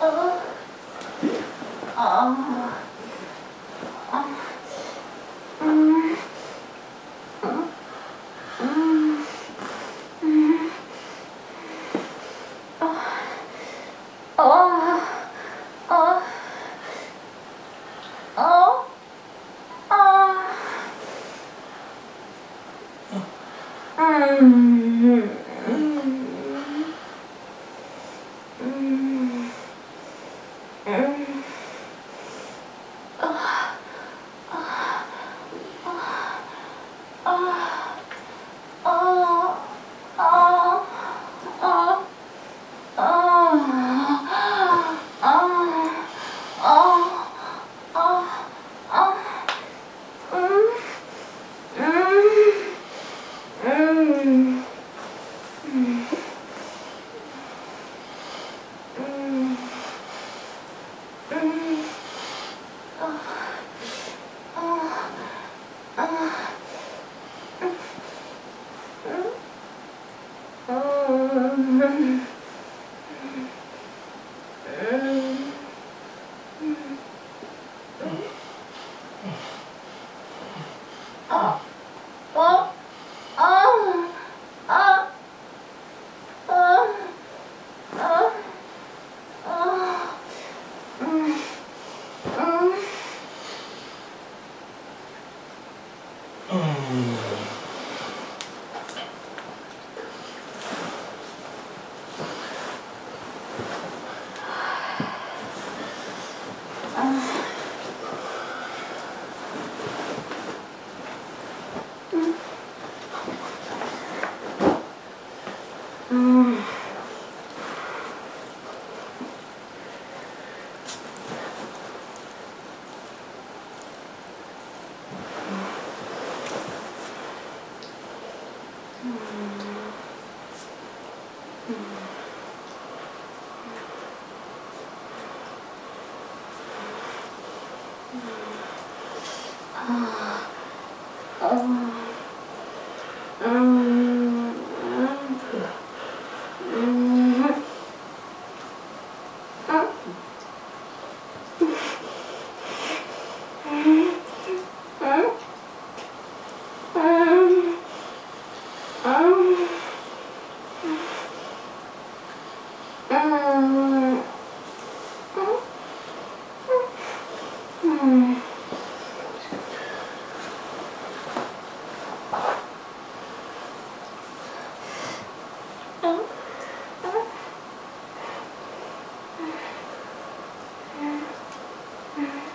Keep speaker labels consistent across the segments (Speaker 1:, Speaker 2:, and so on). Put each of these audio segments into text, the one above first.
Speaker 1: 어, 어, 어, 음, 음, 음, 음, 어, 어, 어, 어, 어, 음. 嗯。嗯。Mm-hmm.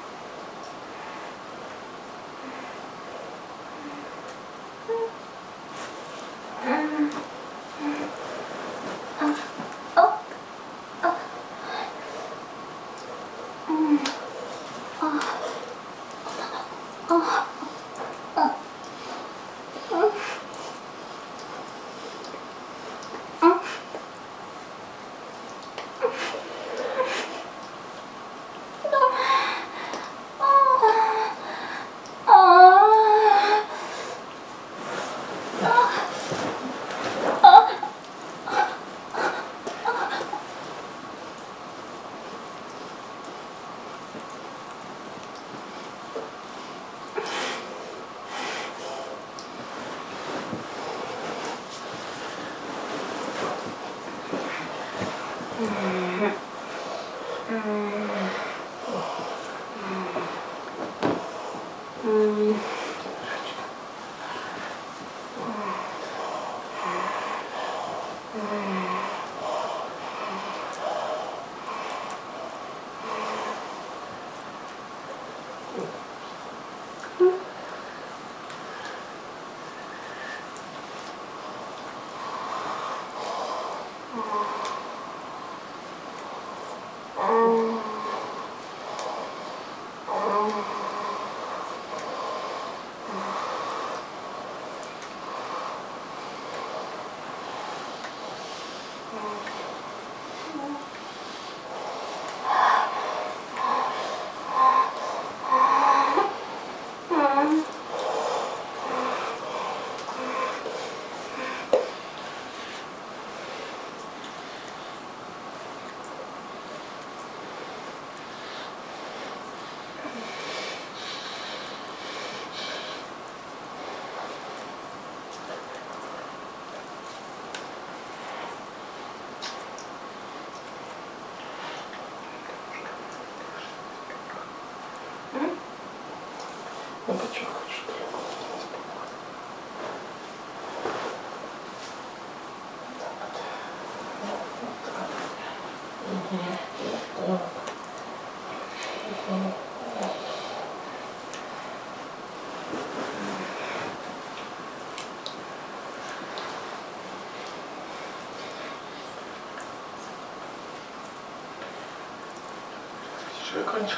Speaker 1: Mm-hmm.
Speaker 2: 这个感觉。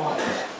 Speaker 2: Oh.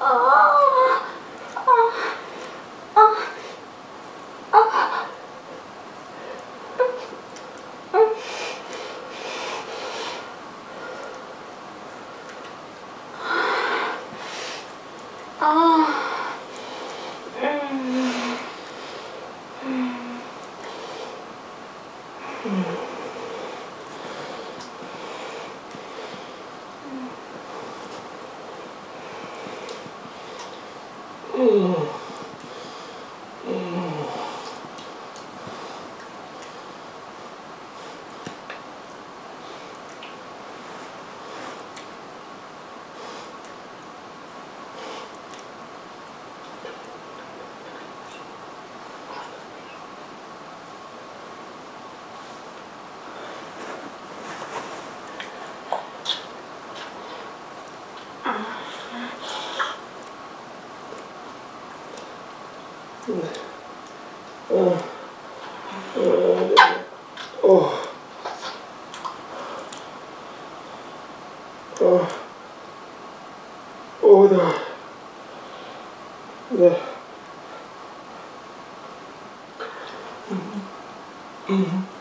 Speaker 1: 哦。Oh.
Speaker 2: Ooh. 嗯